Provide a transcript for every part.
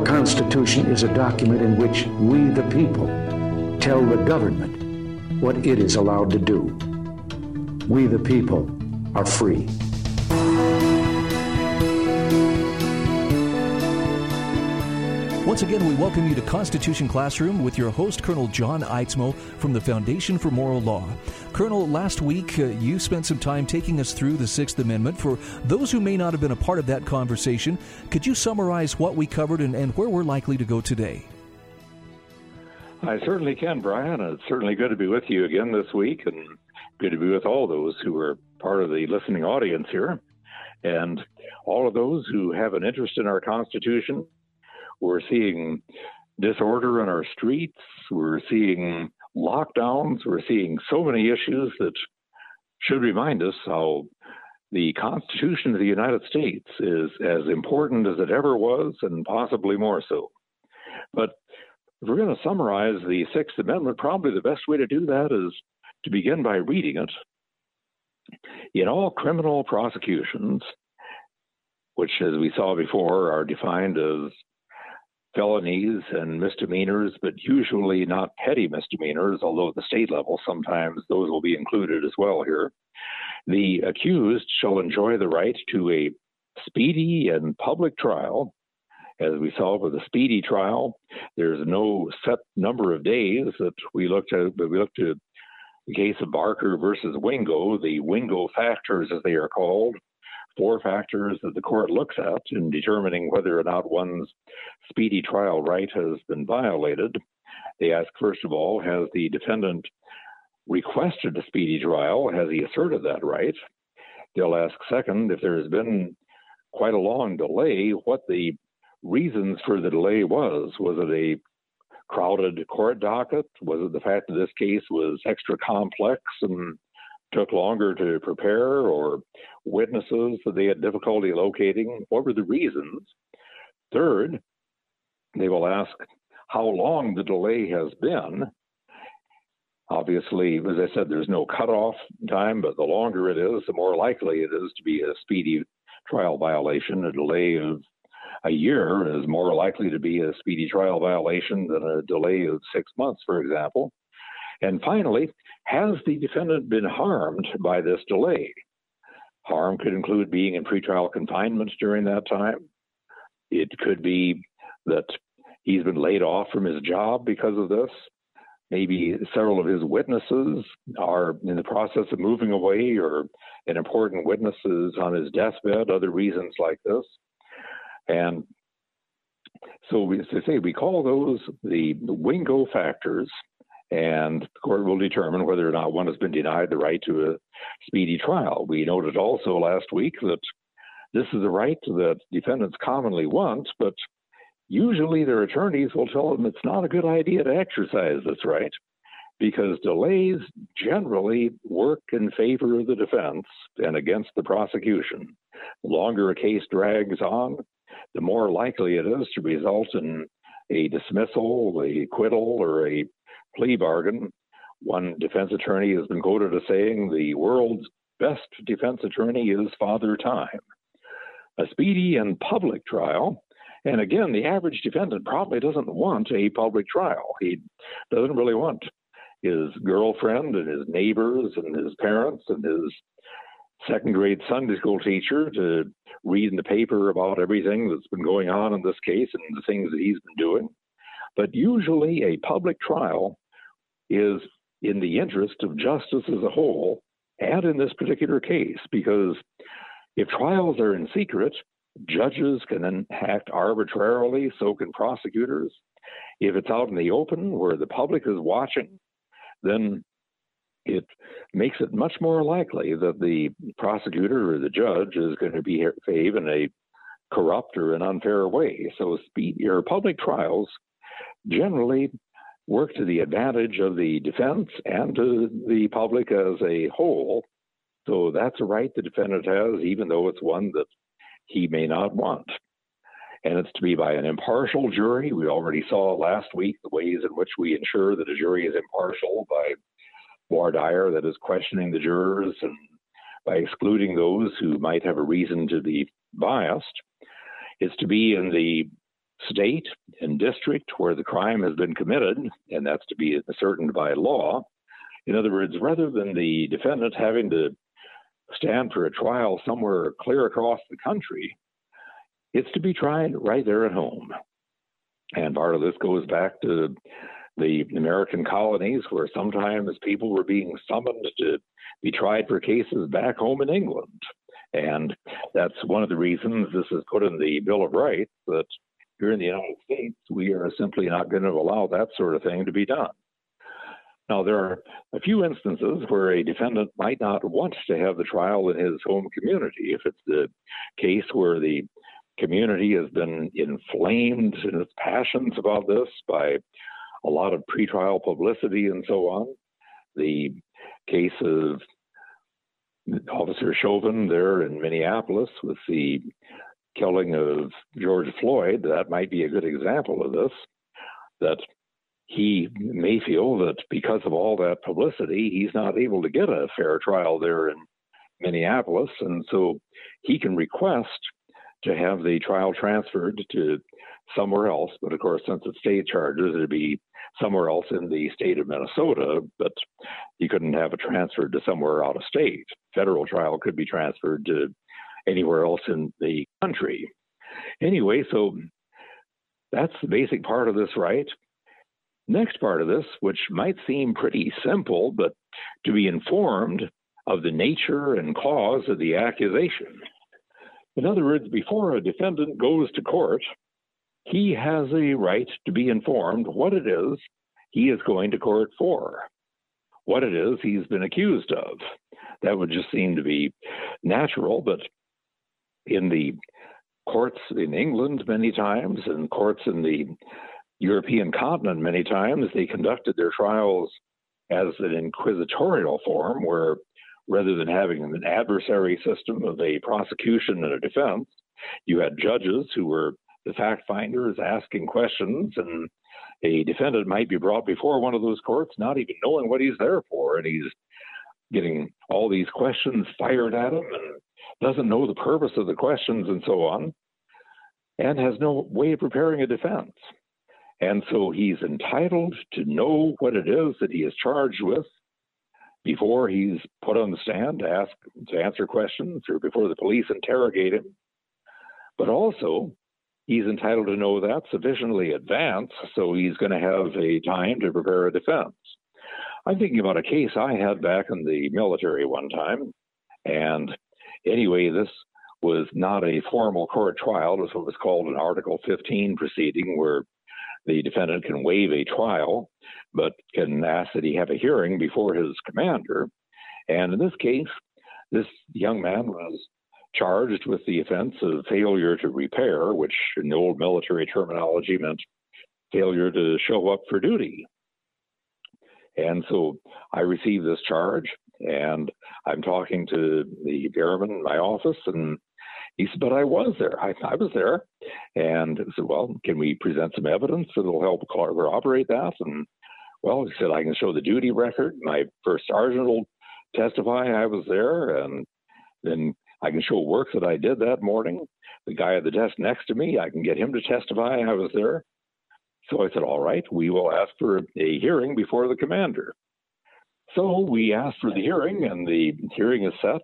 Our Constitution is a document in which we, the people, tell the government what it is allowed to do. We, the people, are free. Once again, we welcome you to Constitution Classroom with your host, Colonel John Eidsmoe from the Foundation for Moral Law. Colonel, last week uh, you spent some time taking us through the Sixth Amendment. For those who may not have been a part of that conversation, could you summarize what we covered and, and where we're likely to go today? I certainly can, Brian. It's certainly good to be with you again this week and good to be with all those who are part of the listening audience here. And all of those who have an interest in our Constitution we're seeing disorder in our streets. We're seeing lockdowns. We're seeing so many issues that should remind us how the Constitution of the United States is as important as it ever was, and possibly more so. But if we're going to summarize the Sixth Amendment, probably the best way to do that is to begin by reading it. In all criminal prosecutions, which, as we saw before, are defined as felonies and misdemeanors, but usually not petty misdemeanors, although at the state level sometimes those will be included as well here. The accused shall enjoy the right to a speedy and public trial. As we saw with the speedy trial, there's no set number of days that we looked at, but we looked at the case of Barker versus Wingo, the Wingo factors, as they are called, four factors that the court looks at in determining whether or not one's speedy trial right has been violated. They ask, first of all, has the defendant requested a speedy trial? Has he asserted that right? They'll ask, second, if there has been quite a long delay, what the reasons for the delay was. Was it a crowded court docket? Was it the fact that this case was extra complex and took longer to prepare or witnesses that they had difficulty locating? What were the reasons? Third, they will ask how long the delay has been. Obviously, as I said, there's no cutoff time, but the longer it is, the more likely it is to be a speedy trial violation. A delay of a year is more likely to be a speedy trial violation than a delay of six months, for example. And finally, has the defendant been harmed by this delay? Harm could include being in pretrial confinement during that time. It could be that he's been laid off from his job because of this. Maybe several of his witnesses are in the process of moving away, or an important witness is on his deathbed, other reasons like this. And so, as I say, we call those the Wingo factors and the court will determine whether or not one has been denied the right to a speedy trial. We noted also last week that this is a right that defendants commonly want, but usually their attorneys will tell them it's not a good idea to exercise this right because delays generally work in favor of the defense and against the prosecution. The longer a case drags on, the more likely it is to result in a dismissal, a acquittal, or a plea bargain. One defense attorney has been quoted as saying, The world's best defense attorney is Father Time. A speedy and public trial. And again, the average defendant probably doesn't want a public trial. He doesn't really want his girlfriend and his neighbors and his parents and his second grade Sunday school teacher to read in the paper about everything that's been going on in this case and the things that he's been doing. But usually, a public trial is in the interest of justice as a whole, and in this particular case, because if trials are in secret, judges can then act arbitrarily, so can prosecutors. If it's out in the open where the public is watching, then it makes it much more likely that the prosecutor or the judge is going to behave in a corrupt or an unfair way. So, speed, your public trials generally work to the advantage of the defense and to the public as a whole. So that's a right the defendant has, even though it's one that he may not want. And it's to be by an impartial jury. We already saw last week the ways in which we ensure that a jury is impartial by voir dire, that is questioning the jurors and by excluding those who might have a reason to be biased. It's to be in the state and district where the crime has been committed, and that's to be ascertained by law. In other words, rather than the defendant having to stand for a trial somewhere clear across the country, it's to be tried right there at home. And part of this goes back to the American colonies, where sometimes people were being summoned to be tried for cases back home in England. And that's one of the reasons this is put in the Bill of Rights that here in the United States, we are simply not going to allow that sort of thing to be done. Now, there are a few instances where a defendant might not want to have the trial in his home community. If it's the case where the community has been inflamed in its passions about this by a lot of pretrial publicity and so on, the case of Officer Chauvin there in Minneapolis with the killing of George Floyd, that might be a good example of this. That he may feel that because of all that publicity, he's not able to get a fair trial there in Minneapolis. And so he can request to have the trial transferred to somewhere else. But of course, since it's state charges, it'd be somewhere else in the state of Minnesota. But he couldn't have it transferred to somewhere out of state. Federal trial could be transferred to anywhere else in the country. Anyway, so that's the basic part of this right. Next part of this, which might seem pretty simple, but to be informed of the nature and cause of the accusation. In other words, before a defendant goes to court, he has a right to be informed what it is he is going to court for, what it is he's been accused of. That would just seem to be natural, but in the courts in England many times and courts in the European continent many times, they conducted their trials as an inquisitorial form, where rather than having an adversary system of a prosecution and a defense, you had judges who were the fact finders asking questions, and a defendant might be brought before one of those courts not even knowing what he's there for, and he's getting all these questions fired at him and doesn't know the purpose of the questions and so on, and has no way of preparing a defense. And so he's entitled to know what it is that he is charged with before he's put on the stand to ask to answer questions or before the police interrogate him. But also, he's entitled to know that sufficiently advanced, so he's going to have a time to prepare a defense. I'm thinking about a case I had back in the military one time. And anyway, this was not a formal court trial. It was what was called an Article 15 proceeding, where the defendant can waive a trial, but can ask that he have a hearing before his commander. And in this case, this young man was charged with the offense of failure to repair, which in the old military terminology meant failure to show up for duty. And so I received this charge, and I'm talking to the airman in my office, and he said, but I was there. I, I was there. And I said, well, can we present some evidence that'll help corroborate that? And well, he said, I can show the duty record. My first sergeant will testify I was there. And then I can show work that I did that morning. The guy at the desk next to me, I can get him to testify I was there. So I said, all right, we will ask for a hearing before the commander. So we asked for the hearing, and the hearing is set.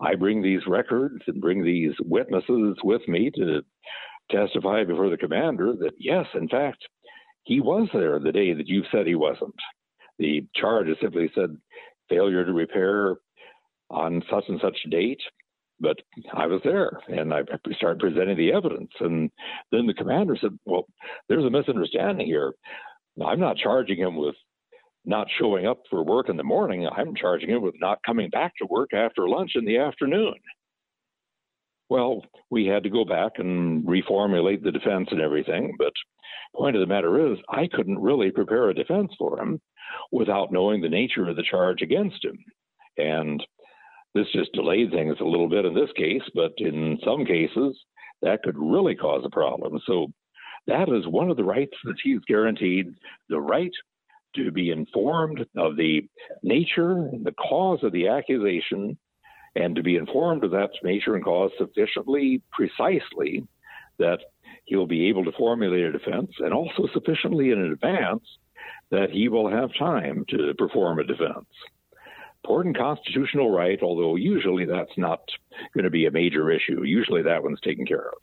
I bring these records and bring these witnesses with me to testify before the commander that, yes, in fact, he was there the day that you said he wasn't. The charge simply said failure to repair on such and such date, but I was there and I started presenting the evidence. And then the commander said, Well, there's a misunderstanding here. I'm not charging him with not showing up for work in the morning, I'm charging him with not coming back to work after lunch in the afternoon. Well, we had to go back and reformulate the defense and everything, but point of the matter is I couldn't really prepare a defense for him without knowing the nature of the charge against him. And this just delayed things a little bit in this case, but in some cases that could really cause a problem. So that is one of the rights that he's guaranteed the right to be informed of the nature and the cause of the accusation and to be informed of that nature and cause sufficiently precisely that he'll be able to formulate a defense and also sufficiently in advance that he will have time to perform a defense. Important constitutional right, although usually that's not going to be a major issue. Usually that one's taken care of.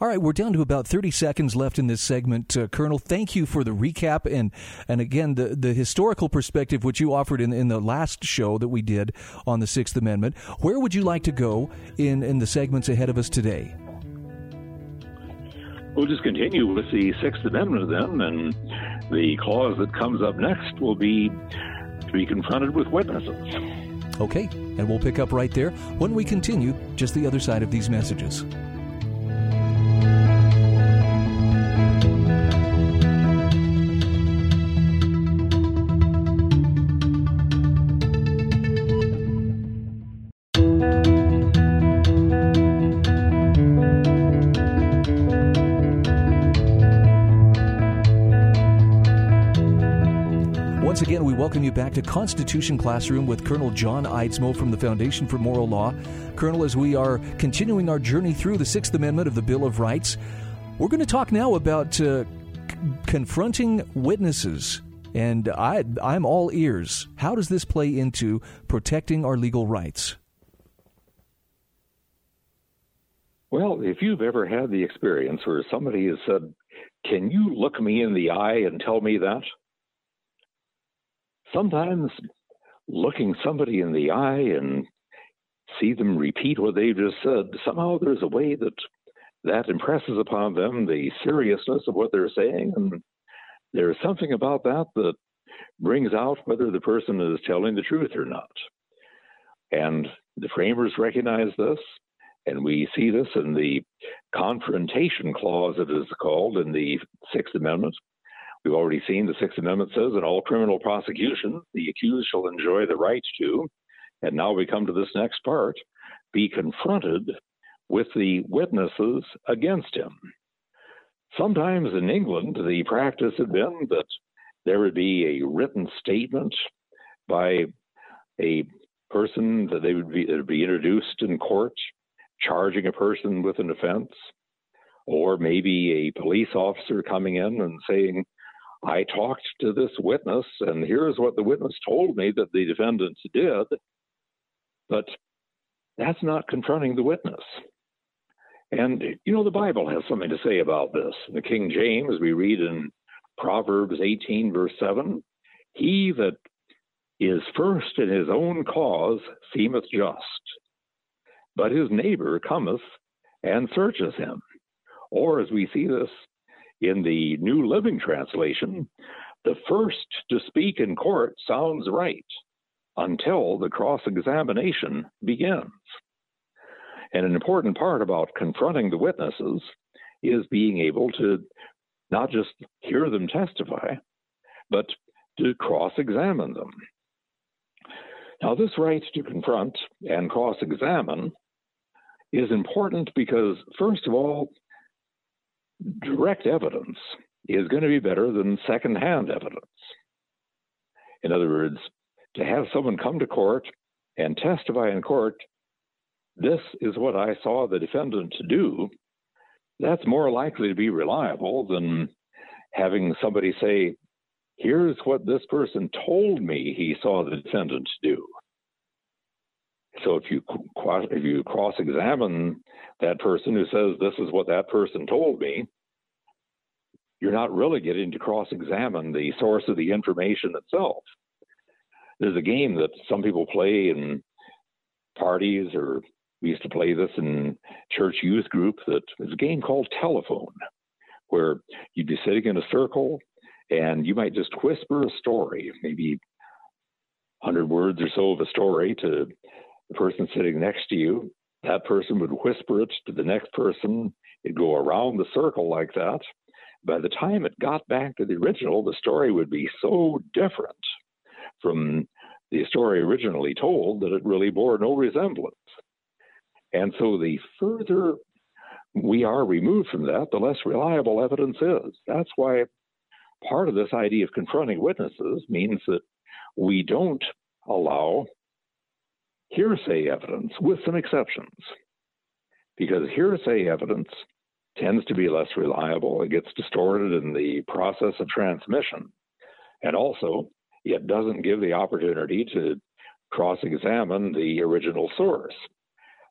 All right, we're down to about 30 seconds left in this segment. Uh, Colonel, thank you for the recap and, and again, the, the historical perspective which you offered in, in the last show that we did on the Sixth Amendment. Where would you like to go in, in the segments ahead of us today? We'll just continue with the Sixth Amendment then, and the clause that comes up next will be be confronted with witnesses. Okay, and we'll pick up right there when we continue just the other side of these messages. Welcome you back to Constitution Classroom with Colonel John Eidsmoe from the Foundation for Moral Law. Colonel, as we are continuing our journey through the Sixth Amendment of the Bill of Rights, we're going to talk now about uh, c- confronting witnesses. And I, I'm all ears. How does this play into protecting our legal rights? Well, if you've ever had the experience where somebody has said, Can you look me in the eye and tell me that? Sometimes looking somebody in the eye and see them repeat what they just said, somehow there's a way that that impresses upon them the seriousness of what they're saying. And there's something about that that brings out whether the person is telling the truth or not. And the framers recognize this, and we see this in the confrontation clause, it is called in the Sixth Amendment, We've already seen the Sixth Amendment says in all criminal prosecution, the accused shall enjoy the right to, and now we come to this next part, be confronted with the witnesses against him. Sometimes in England, the practice had been that there would be a written statement by a person that they would be, would be introduced in court, charging a person with an offense, or maybe a police officer coming in and saying, I talked to this witness, and here's what the witness told me that the defendants did. But that's not confronting the witness. And, you know, the Bible has something to say about this. In the King James, we read in Proverbs 18, verse 7 He that is first in his own cause seemeth just, but his neighbor cometh and searcheth him. Or, as we see this in the New Living Translation, the first to speak in court sounds right until the cross examination begins. And an important part about confronting the witnesses is being able to not just hear them testify, but to cross examine them. Now, this right to confront and cross examine is important because, first of all, direct evidence is going to be better than secondhand evidence. In other words, to have someone come to court and testify in court, this is what I saw the defendant do, that's more likely to be reliable than having somebody say, here's what this person told me he saw the defendant do. So if you if you cross-examine that person who says this is what that person told me, you're not really getting to cross-examine the source of the information itself. There's a game that some people play in parties, or we used to play this in church youth group. That is a game called telephone, where you'd be sitting in a circle and you might just whisper a story, maybe 100 words or so of a story to the person sitting next to you. That person would whisper it to the next person. It'd go around the circle like that. By the time it got back to the original, the story would be so different from the story originally told that it really bore no resemblance. And so the further we are removed from that, the less reliable evidence is. That's why part of this idea of confronting witnesses means that we don't allow hearsay evidence with some exceptions. Because hearsay evidence tends to be less reliable. It gets distorted in the process of transmission. And also, it doesn't give the opportunity to cross examine the original source.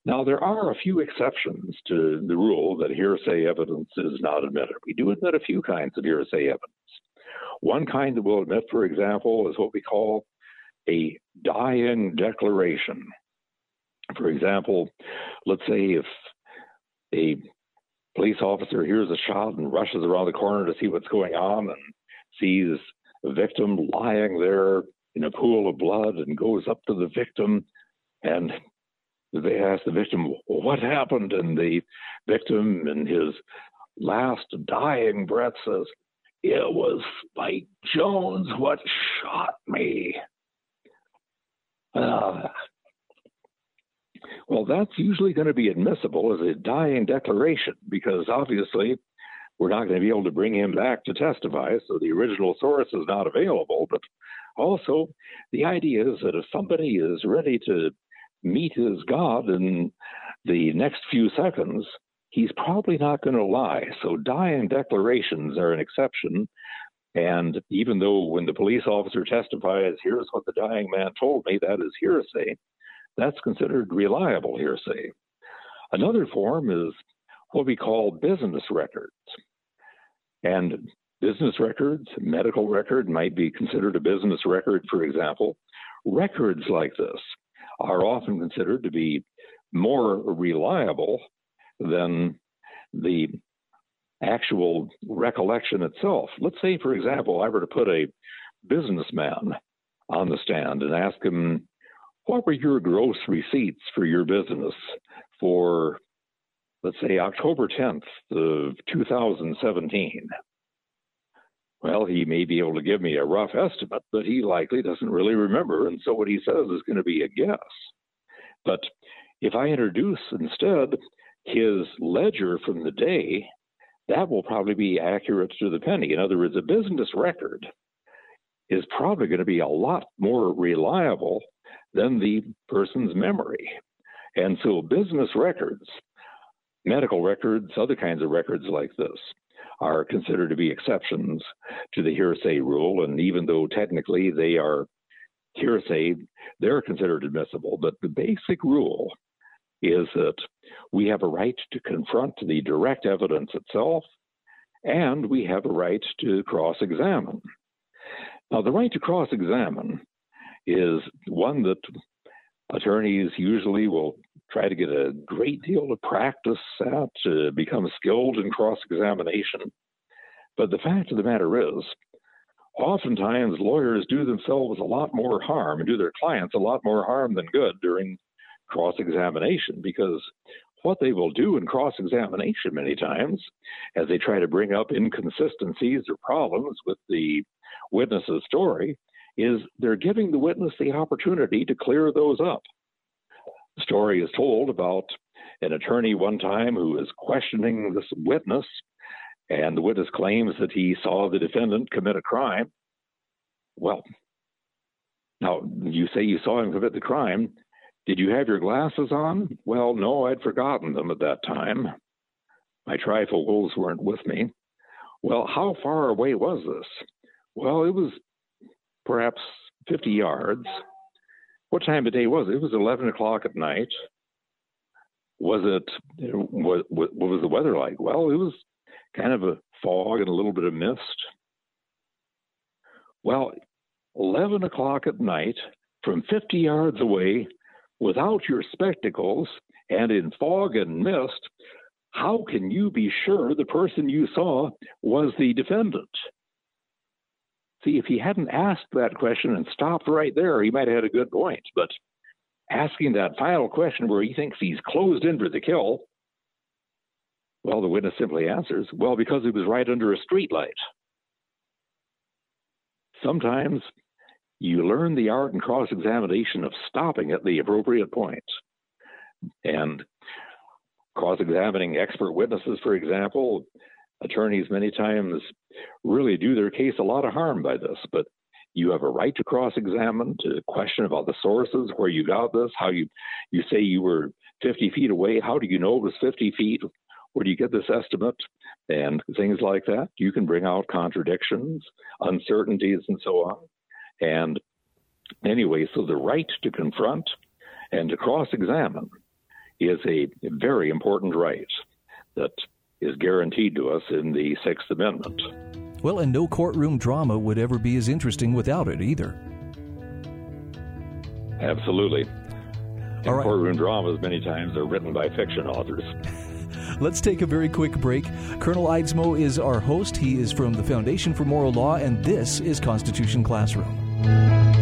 Now, there are a few exceptions to the rule that hearsay evidence is not admitted. We do admit a few kinds of hearsay evidence. One kind that we'll admit, for example, is what we call a dying declaration. For example, let's say if a police officer hears a shot and rushes around the corner to see what's going on and sees a victim lying there in a pool of blood and goes up to the victim and they ask the victim, What happened? And the victim, in his last dying breath, says, It was Spike Jones what shot me. Uh, well, that's usually going to be admissible as a dying declaration because obviously we're not going to be able to bring him back to testify, so the original source is not available. But also, the idea is that if somebody is ready to meet his God in the next few seconds, he's probably not going to lie. So dying declarations are an exception. And even though when the police officer testifies, here's what the dying man told me, that is hearsay, that's considered reliable hearsay. Another form is what we call business records. And business records, medical record might be considered a business record, for example. Records like this are often considered to be more reliable than the actual recollection itself. Let's say, for example, I were to put a businessman on the stand and ask him, What were your gross receipts for your business for, let's say, October 10th of 2017? Well, he may be able to give me a rough estimate, but he likely doesn't really remember. And so what he says is going to be a guess. But if I introduce instead his ledger from the day, that will probably be accurate to the penny. In other words, a business record is probably going to be a lot more reliable than the person's memory. And so, business records, medical records, other kinds of records like this, are considered to be exceptions to the hearsay rule. And even though technically they are hearsay, they're considered admissible. But the basic rule is that we have a right to confront the direct evidence itself, and we have a right to cross examine. Now, the right to cross examine is one that attorneys usually will try to get a great deal of practice at to become skilled in cross examination. But the fact of the matter is, oftentimes lawyers do themselves a lot more harm and do their clients a lot more harm than good during cross examination because what they will do in cross examination many times as they try to bring up inconsistencies or problems with the witness's story is they're giving the witness the opportunity to clear those up The story is told about an attorney one time who is questioning this witness, and the witness claims that he saw the defendant commit a crime. Well, now you say you saw him commit the crime. Did you have your glasses on? Well, no, I'd forgotten them at that time. My trifocals weren't with me. Well, how far away was this? Well, it was perhaps 50 yards. What time of day was it? It was 11 o'clock at night. Was it, what, what was the weather like? Well, it was kind of a fog and a little bit of mist. Well, 11 o'clock at night from 50 yards away without your spectacles and in fog and mist, how can you be sure the person you saw was the defendant? See, if he hadn't asked that question and stopped right there, he might have had a good point. But asking that final question where he thinks he's closed in for the kill, well, the witness simply answers, well, because he was right under a street light. Sometimes you learn the art and cross examination of stopping at the appropriate points. And cross examining expert witnesses, for example, attorneys many times really do their case a lot of harm by this, but you have a right to cross-examine, to question about the sources, where you got this, how you you say you were 50 feet away. How do you know it was 50 feet? where do you get this estimate? And things like that. You can bring out contradictions, uncertainties, and so on. And anyway, so the right to confront and to cross examine is a very important right that is guaranteed to us in the Sixth Amendment. Well, and no courtroom drama would ever be as interesting without it either. Absolutely. Right. courtroom dramas many times are written by fiction authors. Let's take a very quick break. Colonel Eidsmoe is our host. He is from the Foundation for Moral Law, and this is Constitution Classroom. Like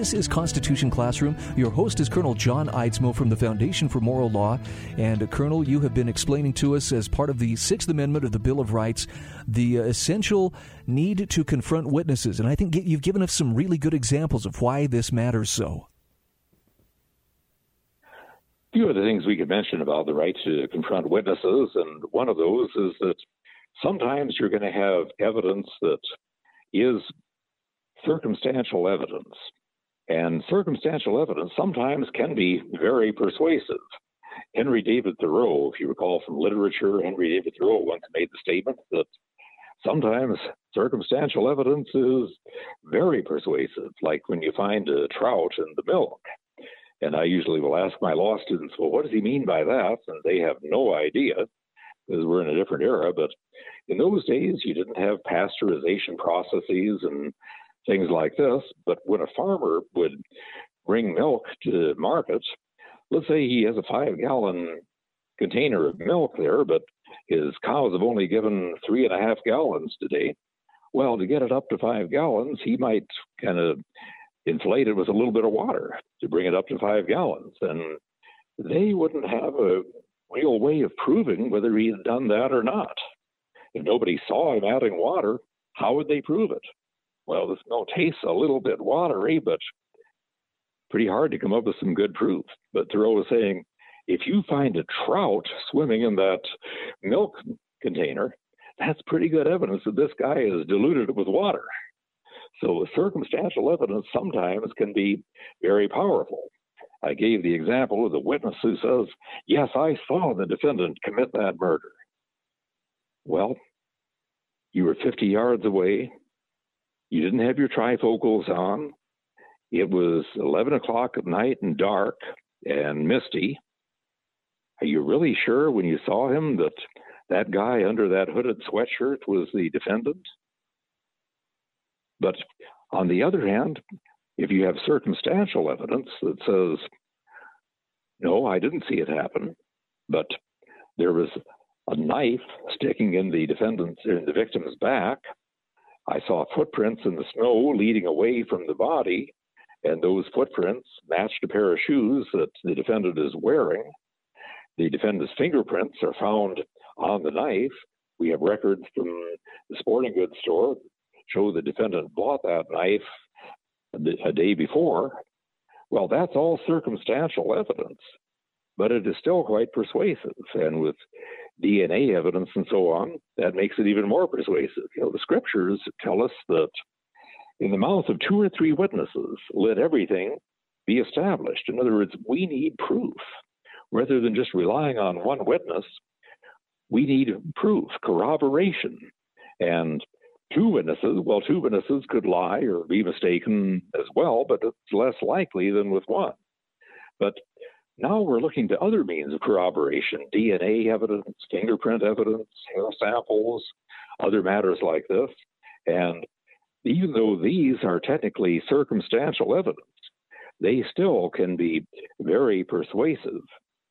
This is Constitution Classroom. Your host is Colonel John Eidsmoe from the Foundation for Moral Law. And, Colonel, you have been explaining to us, as part of the Sixth Amendment of the Bill of Rights, the uh, essential need to confront witnesses. And I think you've given us some really good examples of why this matters so. A few of the things we could mention about the right to confront witnesses, and one of those is that sometimes you're going to have evidence that is circumstantial evidence. And circumstantial evidence sometimes can be very persuasive. Henry David Thoreau, if you recall from literature, Henry David Thoreau once made the statement that sometimes circumstantial evidence is very persuasive, like when you find a trout in the milk. And I usually will ask my law students, well, what does he mean by that? And they have no idea because we're in a different era. But in those days, you didn't have pasteurization processes and things like this. But when a farmer would bring milk to markets, let's say he has a five gallon container of milk there, but his cows have only given three and a half gallons today. Well, to get it up to five gallons, he might kind of inflate it with a little bit of water to bring it up to five gallons. And they wouldn't have a real way of proving whether he had done that or not. If nobody saw him adding water, how would they prove it? Well, this milk tastes a little bit watery, but pretty hard to come up with some good proof. But Thoreau was saying, if you find a trout swimming in that milk container, that's pretty good evidence that this guy is diluted it with water. So circumstantial evidence sometimes can be very powerful. I gave the example of the witness who says, Yes, I saw the defendant commit that murder. Well, you were 50 yards away. You didn't have your trifocals on. It was 11 o'clock at night and dark and misty. Are you really sure when you saw him that that guy under that hooded sweatshirt was the defendant? But on the other hand, if you have circumstantial evidence that says, no, I didn't see it happen, but there was a knife sticking in the defendant's in the victim's back, I saw footprints in the snow leading away from the body, and those footprints matched a pair of shoes that the defendant is wearing. The defendant's fingerprints are found on the knife. We have records from the sporting goods store show the defendant bought that knife a day before. Well, that's all circumstantial evidence, but it is still quite persuasive. And with DNA evidence and so on, that makes it even more persuasive. You know, the scriptures tell us that in the mouth of two or three witnesses, let everything be established. In other words, we need proof. Rather than just relying on one witness, we need proof, corroboration. And two witnesses, well, two witnesses could lie or be mistaken as well, but it's less likely than with one. But now we're looking to other means of corroboration DNA evidence, fingerprint evidence, hair samples, other matters like this. And even though these are technically circumstantial evidence, they still can be very persuasive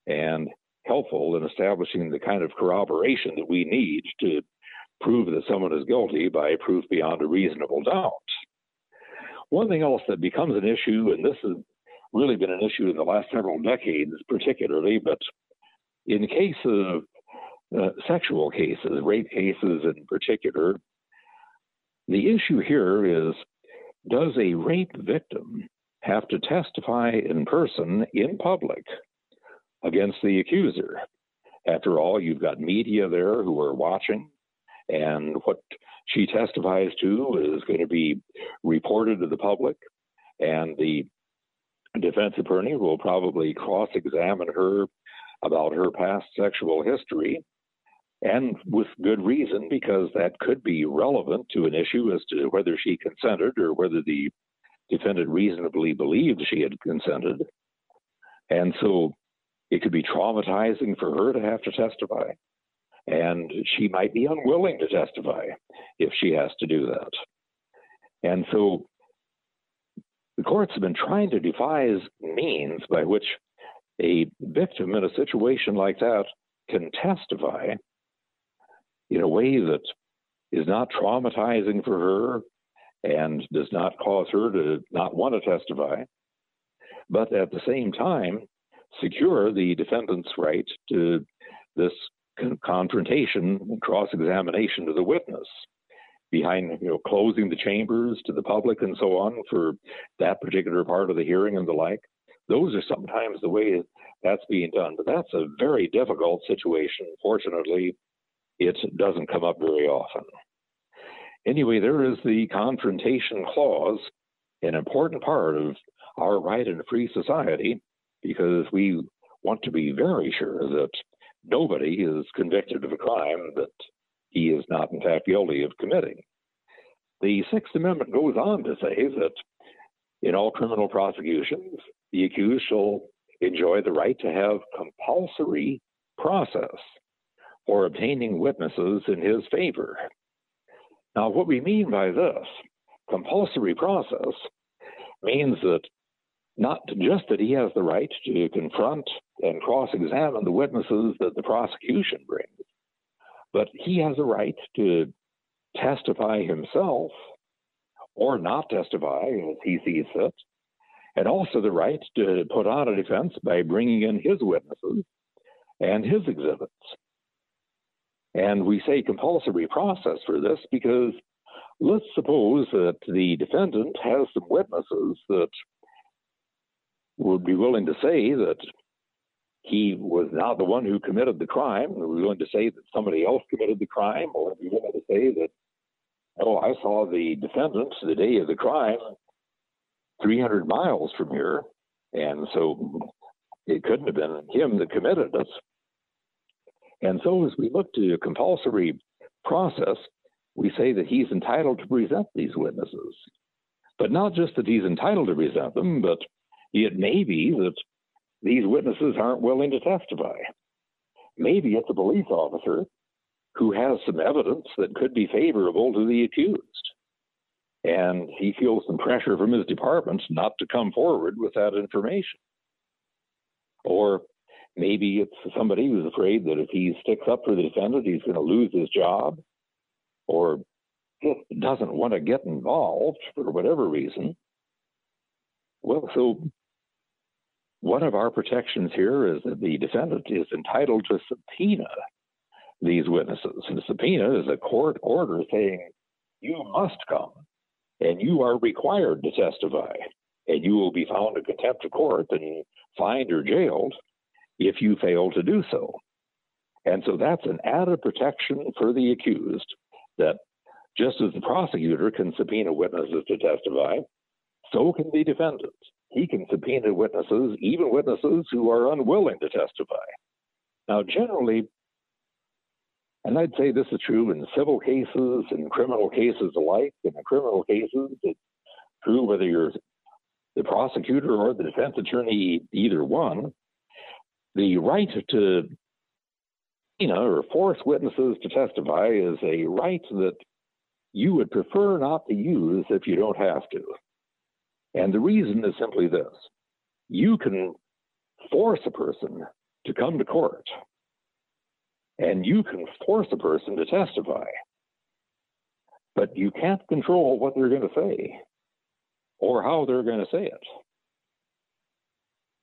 and helpful in establishing the kind of corroboration that we need to prove that someone is guilty by proof beyond a reasonable doubt. One thing else that becomes an issue, and this is really been an issue in the last several decades, particularly. But in case of uh, sexual cases, rape cases in particular, The issue here is does a rape victim have to testify in person in public against the accuser? After all, you've got media there who are watching, and what she testifies to is going to be reported to the public, and the defense attorney will probably cross examine her about her past sexual history, and with good reason, because that could be relevant to an issue as to whether she consented or whether the defendant reasonably believed she had consented. And so it could be traumatizing for her to have to testify. And she might be unwilling to testify if she has to do that. And so the courts have been trying to devise means by which a victim in a situation like that can testify in a way that is not traumatizing for her and does not cause her to not want to testify, but at the same time secure the defendant's right to this confrontation cross examination to the witness behind you know closing the chambers to the public and so on for that particular part of the hearing and the like. Those are sometimes the way that's being done but that's a very difficult situation. Fortunately it doesn't come up very often. Anyway there is the confrontation clause an important part of our right in a free society because we want to be very sure that nobody is convicted of a crime that he is not, in fact, guilty of committing. The Sixth Amendment goes on to say that in all criminal prosecutions, the accused shall enjoy the right to have compulsory process for obtaining witnesses in his favor. Now, what we mean by this compulsory process means that not just that he has the right to confront and cross examine the witnesses that the prosecution brings, but he has a right to testify himself or not testify as he sees fit, and also the right to put on a defense by bringing in his witnesses and his exhibits. And we say compulsory process for this because let's suppose that the defendant has some witnesses that would be willing to say that he was not the one who committed the crime, or be willing to say that somebody else committed the crime, or are we willing to say that, oh, I saw the defendant the day of the crime 300 miles from here, and so it couldn't have been him that committed it. And so as we look to a compulsory process, we say that he's entitled to present these witnesses. But not just that he's entitled to present them, but it may be that these witnesses aren't willing to testify. Maybe it's a police officer who has some evidence that could be favorable to the accused. And he feels some pressure from his department not to come forward with that information. Or maybe it's somebody who's afraid that if he sticks up for the defendant, he's going to lose his job, or doesn't want to get involved for whatever reason. Well, so one of our protections here is that the defendant is entitled to subpoena these witnesses. And subpoena is a court order saying you must come and you are required to testify, and you will be found in contempt of court and fined or jailed if you fail to do so. And so that's an added protection for the accused that just as the prosecutor can subpoena witnesses to testify, so can the defendant he can subpoena witnesses, even witnesses who are unwilling to testify. Now, generally, and I'd say this is true in civil cases and criminal cases alike. In the criminal cases, it's true whether you're the prosecutor or the defense attorney, either one. The right to you know, or force witnesses to testify is a right that you would prefer not to use if you don't have to. And the reason is simply this you can force a person to come to court, and you can force a person to testify, but you can't control what they're going to say or how they're going to say it.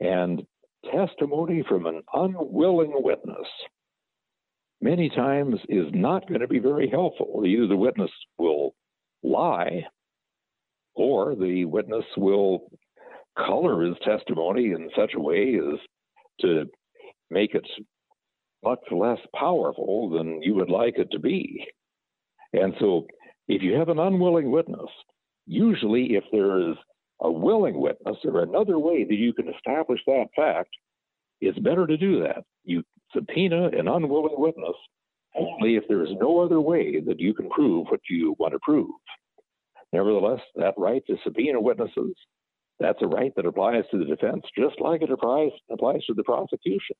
And testimony from an unwilling witness many times is not going to be very helpful. Either the witness will lie, or the witness will color his testimony in such a way as to make it much less powerful than you would like it to be. And so, if you have an unwilling witness, usually if there is a willing witness or another way that you can establish that fact, it's better to do that. You subpoena an unwilling witness only if there is no other way that you can prove what you want to prove. Nevertheless, that right to subpoena witnesses, that's a right that applies to the defense just like it applies, to the prosecution.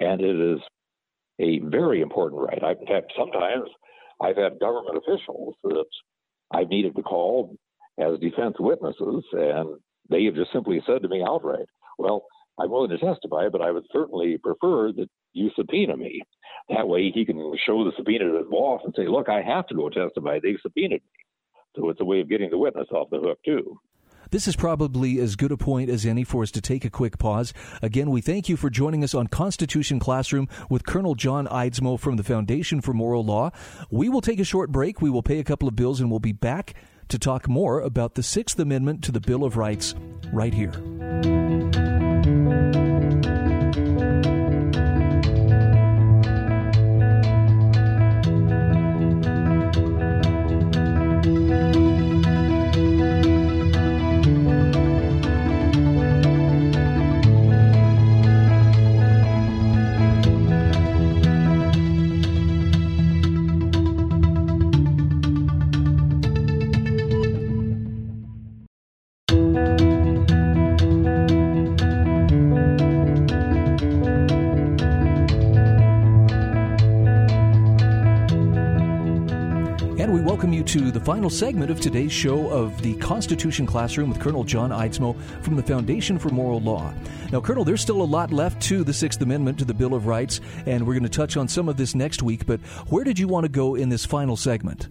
And it is a very important right. I've, in fact, sometimes I've had government officials that I've needed to call as defense witnesses, and they have just simply said to me outright, Well, I'm willing to testify, but I would certainly prefer that you subpoena me. That way he can show the subpoena to his boss and say, Look, I have to go testify. They've subpoenaed me. So it's a way of getting the witness off the hook, too. This is probably as good a point as any for us to take a quick pause. Again, we thank you for joining us on Constitution Classroom with Colonel John Eidsmoe from the Foundation for Moral Law. We will take a short break. We will pay a couple of bills and we'll be back to talk more about the Sixth Amendment to the Bill of Rights right here. To the final segment of today's show of the Constitution Classroom with Colonel John Eidsmoe from the Foundation for Moral Law. Now, Colonel, there's still a lot left to the Sixth Amendment to the Bill of Rights, and we're going to touch on some of this next week, but where did you want to go in this final segment?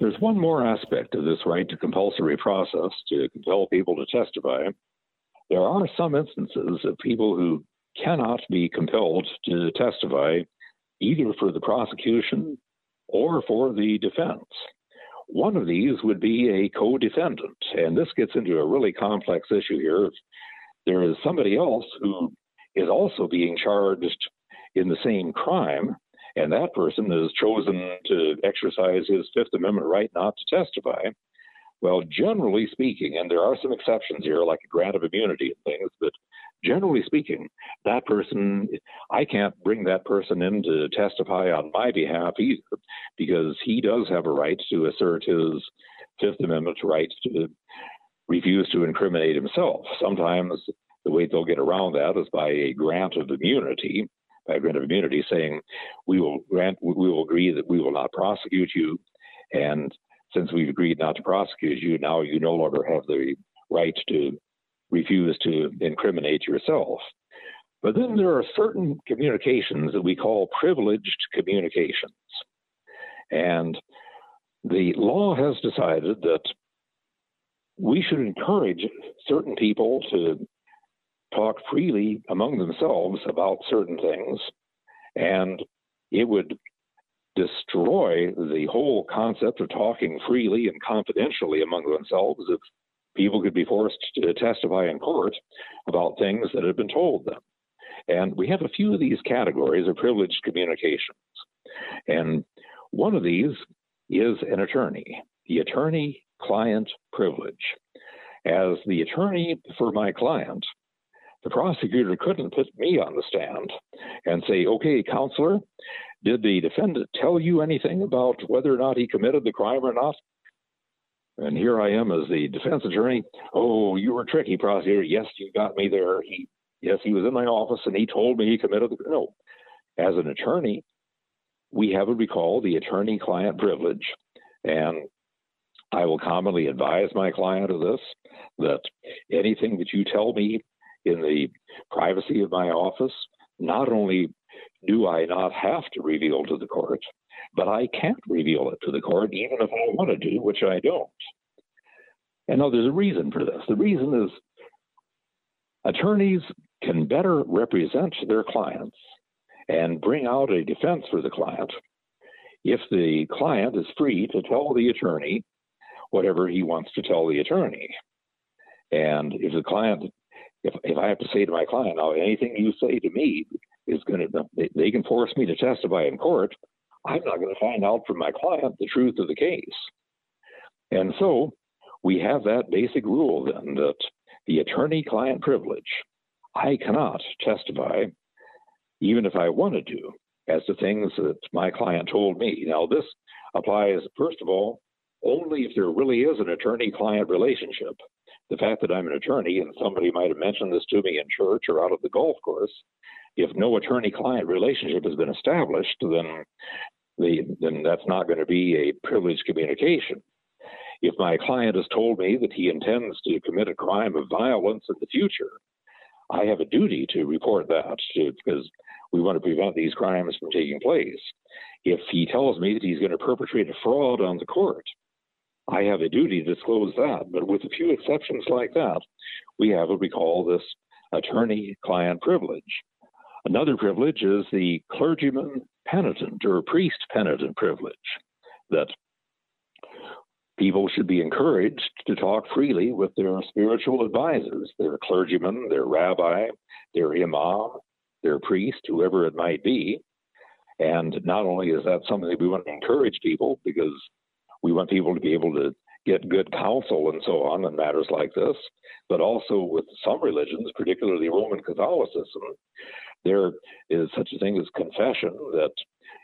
There's one more aspect of this right to compulsory process to compel people to testify. There are some instances of people who cannot be compelled to testify either for the prosecution or for the defense. One of these would be a co defendant. And this gets into a really complex issue here. There is somebody else who is also being charged in the same crime, and that person has chosen to exercise his Fifth Amendment right not to testify. Well, generally speaking, and there are some exceptions here, like a grant of immunity and things, but generally speaking, that person, I can't bring that person in to testify on my behalf either, because he does have a right to assert his Fifth Amendment right to refuse to incriminate himself. Sometimes the way they'll get around that is by a grant of immunity, by a grant of immunity saying, we will grant, we will agree that we will not prosecute you, and since we've agreed not to prosecute you, now you no longer have the right to refuse to incriminate yourself. But then there are certain communications that we call privileged communications. And the law has decided that we should encourage certain people to talk freely among themselves about certain things, and it would destroy the whole concept of talking freely and confidentially among themselves if people could be forced to testify in court about things that have been told them. And we have a few of these categories of privileged communications. And one of these is an attorney, the attorney client privilege. As the attorney for my client, the prosecutor couldn't put me on the stand and say, okay, counselor, did the defendant tell you anything about whether or not he committed the crime or not? And here I am as the defense attorney. Oh, you were tricky, prosecutor. Yes, you got me there. He, yes, he was in my office and he told me he committed the. No, as an attorney, we have what we call the attorney-client privilege, and I will commonly advise my client of this that anything that you tell me in the privacy of my office, not only do I not have to reveal to the court, but I can't reveal it to the court even if I want to do, which I don't. And now there's a reason for this. The reason is attorneys can better represent their clients and bring out a defense for the client if the client is free to tell the attorney whatever he wants to tell the attorney. And if the client, if, if I have to say to my client, now anything you say to me is going to, they, they can force me to testify in court, I'm not going to find out from my client the truth of the case. And so we have that basic rule then that the attorney client privilege, I cannot testify, even if I wanted to, as to things that my client told me. Now, this applies, first of all, only if there really is an attorney client relationship. The fact that I'm an attorney and somebody might have mentioned this to me in church or out of the golf course, if no attorney client relationship has been established, then the, then that's not going to be a privileged communication. If my client has told me that he intends to commit a crime of violence in the future, I have a duty to report that to, because we want to prevent these crimes from taking place. If he tells me that he's going to perpetrate a fraud on the court, I have a duty to disclose that. But with a few exceptions like that, we have what we call this attorney client privilege. Another privilege is the clergyman penitent or priest penitent privilege that people should be encouraged to talk freely with their spiritual advisors, their clergyman, their rabbi, their imam, their priest, whoever it might be. And not only is that something that we want to encourage people because we want people to be able to get good counsel and so on in matters like this, but also with some religions, particularly Roman Catholicism, there is such a thing as confession that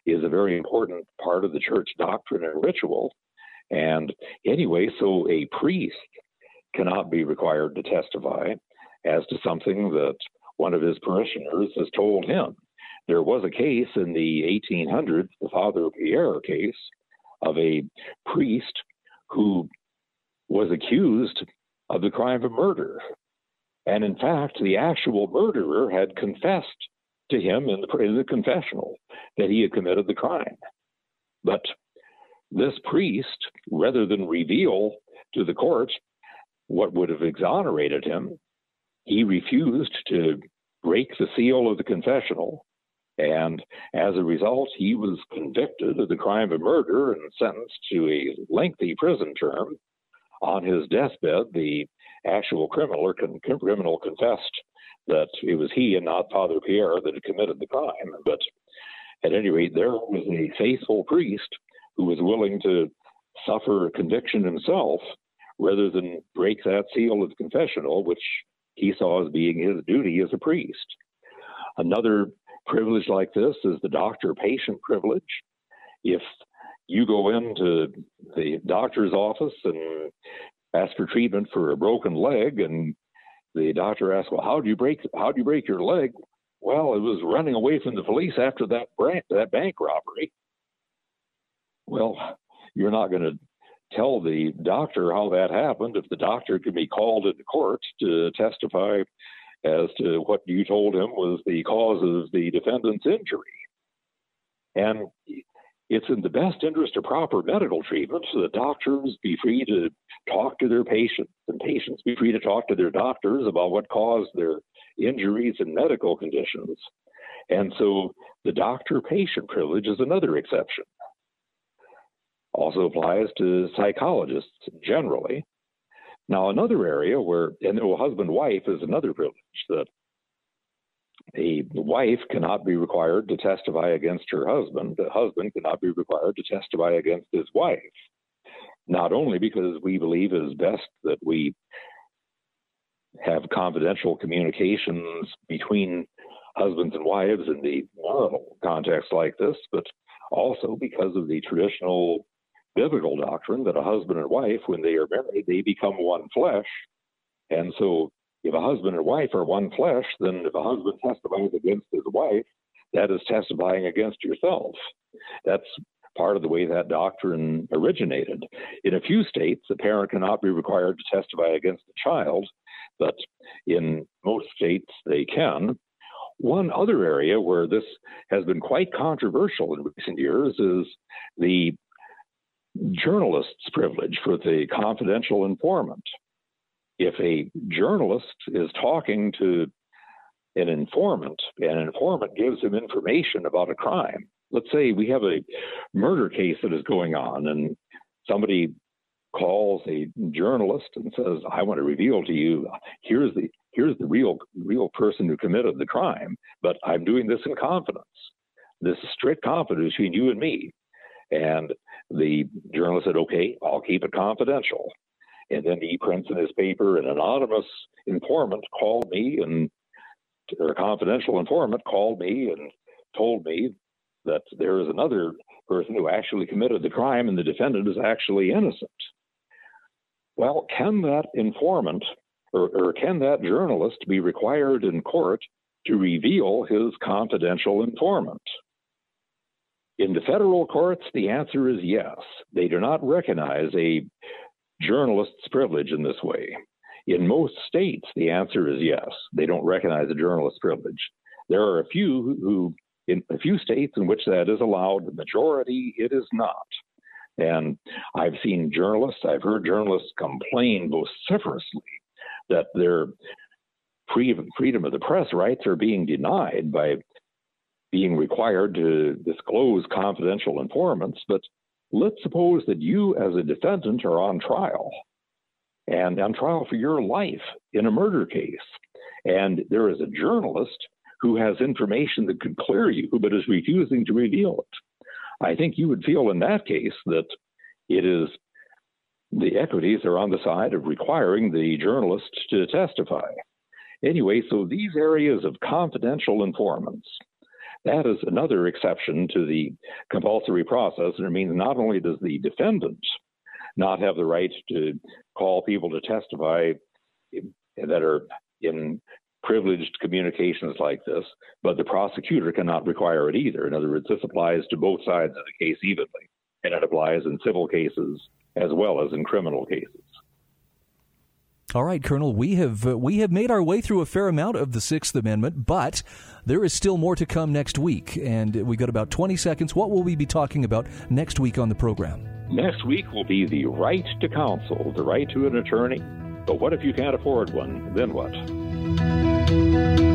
is a very important part of the church doctrine and ritual. And anyway, so a priest cannot be required to testify as to something that one of his parishioners has told him. There was a case in the 1800s, the Father Pierre case, of a priest who was accused of the crime of murder. And in fact, the actual murderer had confessed to him in the, in the confessional that he had committed the crime. But this priest, rather than reveal to the court what would have exonerated him, he refused to break the seal of the confessional. And as a result, he was convicted of the crime of murder and sentenced to a lengthy prison term. On his deathbed, the actual criminal or con- criminal confessed that it was he and not Father Pierre that had committed the crime. But at any rate, there was a faithful priest who was willing to suffer a conviction himself rather than break that seal of the confessional, which he saw as being his duty as a priest. Another privilege like this is the doctor patient privilege. If you go into the doctor's office and ask for treatment for a broken leg and the doctor asks, "Well, how do you break how do you break your leg?" Well, it was running away from the police after that bank, that bank robbery. Well, you're not going to tell the doctor how that happened if the doctor can be called into court to testify as to what you told him was the cause of the defendant's injury. And it's in the best interest of proper medical treatment so that doctors be free to talk to their patients and patients be free to talk to their doctors about what caused their injuries and medical conditions. And so the doctor patient privilege is another exception. Also applies to psychologists generally. Now, another area where, and husband wife is another privilege that a wife cannot be required to testify against her husband. The husband cannot be required to testify against his wife. Not only because we believe it is best that we have confidential communications between husbands and wives in the marital context like this, but also because of the traditional biblical doctrine that a husband and wife, when they are married, they become one flesh. And so if a husband and wife are one flesh, then if a husband testifies against his wife, that is testifying against yourself. That's part of the way that doctrine originated. In a few states, the parent cannot be required to testify against the child, but in most states they can. One other area where this has been quite controversial in recent years is the journalist's privilege for the confidential informant if a journalist is talking to an informant an informant gives him information about a crime, let's say we have a murder case that is going on, and somebody calls a journalist and says, "I want to reveal to you here's the here's the real real person who committed the crime, but I'm doing this in confidence. This is strict confidence between you and me." And the journalist said, "Okay, I'll keep it confidential." And then he prints in his paper an anonymous informant called me and or a confidential informant called me and told me that there is another person who actually committed the crime and the defendant is actually innocent. Well, can that informant or, or can that journalist be required in court to reveal his confidential informant? In the federal courts, the answer is yes. They do not recognize a journalist's privilege in this way. In most states, the answer is yes. They don't recognize a journalist's privilege. There are a few who, in a few states in which that is allowed, the majority, it is not. And I've seen journalists, I've heard journalists complain vociferously that their freedom of the press rights are being denied by being required to disclose confidential informants. But let's suppose that you, as a defendant, are on trial and on trial for your life in a murder case. And there is a journalist who has information that could clear you, but is refusing to reveal it. I think you would feel in that case that it is the equities are on the side of requiring the journalist to testify. Anyway, so these areas of confidential informants, that is another exception to the compulsory process. And it means not only does the defendant not have the right to call people to testify that are in privileged communications like this, but the prosecutor cannot require it either. In other words, this applies to both sides of the case evenly, and it applies in civil cases as well as in criminal cases. All right, Colonel, we have uh, we have made our way through a fair amount of the Sixth Amendment, but there is still more to come next week, and we got about 20 seconds. What will we be talking about next week on the program? Next week will be the right to counsel, the right to an attorney. But what if you can't afford one? Then what?